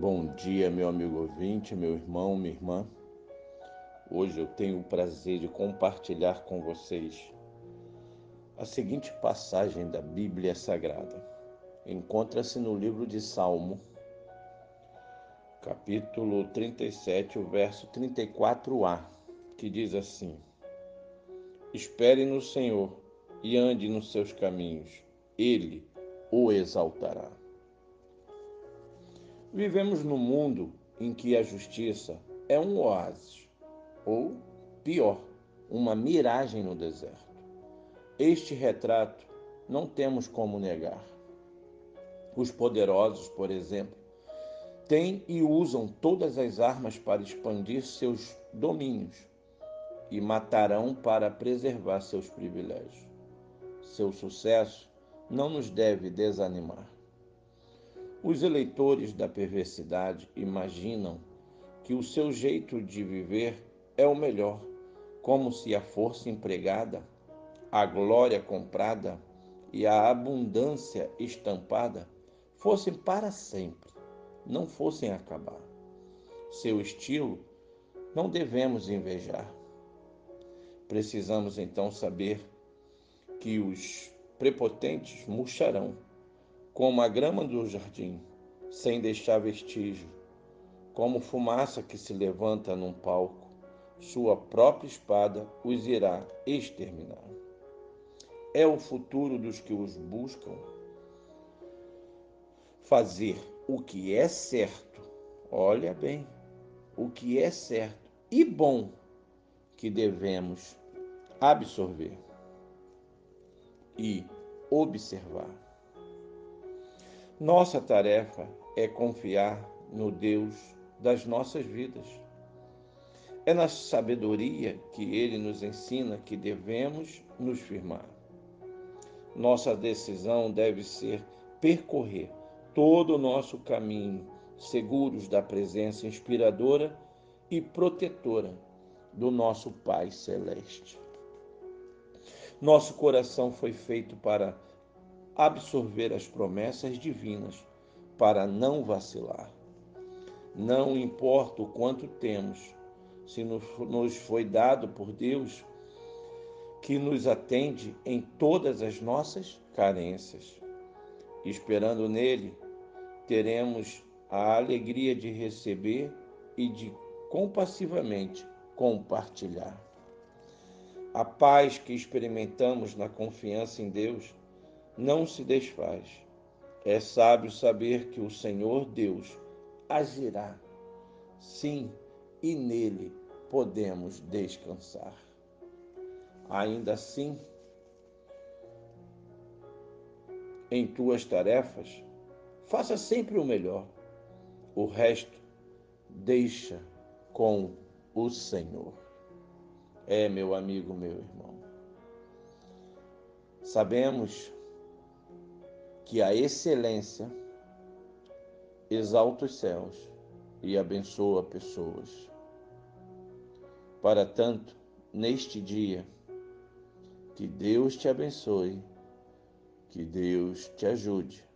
Bom dia, meu amigo ouvinte, meu irmão, minha irmã. Hoje eu tenho o prazer de compartilhar com vocês a seguinte passagem da Bíblia Sagrada. Encontra-se no livro de Salmo, capítulo 37, o verso 34a, que diz assim: Espere no Senhor e ande nos seus caminhos, ele o exaltará. Vivemos num mundo em que a justiça é um oásis, ou pior, uma miragem no deserto. Este retrato não temos como negar. Os poderosos, por exemplo, têm e usam todas as armas para expandir seus domínios e matarão para preservar seus privilégios. Seu sucesso não nos deve desanimar. Os eleitores da perversidade imaginam que o seu jeito de viver é o melhor, como se a força empregada, a glória comprada e a abundância estampada fossem para sempre, não fossem acabar. Seu estilo não devemos invejar. Precisamos então saber que os prepotentes murcharão como a grama do jardim, sem deixar vestígio, como fumaça que se levanta num palco, sua própria espada os irá exterminar. É o futuro dos que os buscam. Fazer o que é certo, olha bem, o que é certo e bom que devemos absorver e observar. Nossa tarefa é confiar no Deus das nossas vidas. É na sabedoria que ele nos ensina que devemos nos firmar. Nossa decisão deve ser percorrer todo o nosso caminho, seguros da presença inspiradora e protetora do nosso Pai Celeste. Nosso coração foi feito para absorver as promessas divinas para não vacilar. Não importa o quanto temos, se nos foi dado por Deus, que nos atende em todas as nossas carências. Esperando nele, teremos a alegria de receber e de compassivamente compartilhar. A paz que experimentamos na confiança em Deus não se desfaz. É sábio saber que o Senhor Deus agirá. Sim, e nele podemos descansar. Ainda assim, em tuas tarefas, faça sempre o melhor. O resto deixa com o Senhor. É, meu amigo, meu irmão. Sabemos que a excelência exalta os céus e abençoa pessoas. Para tanto, neste dia, que Deus te abençoe, que Deus te ajude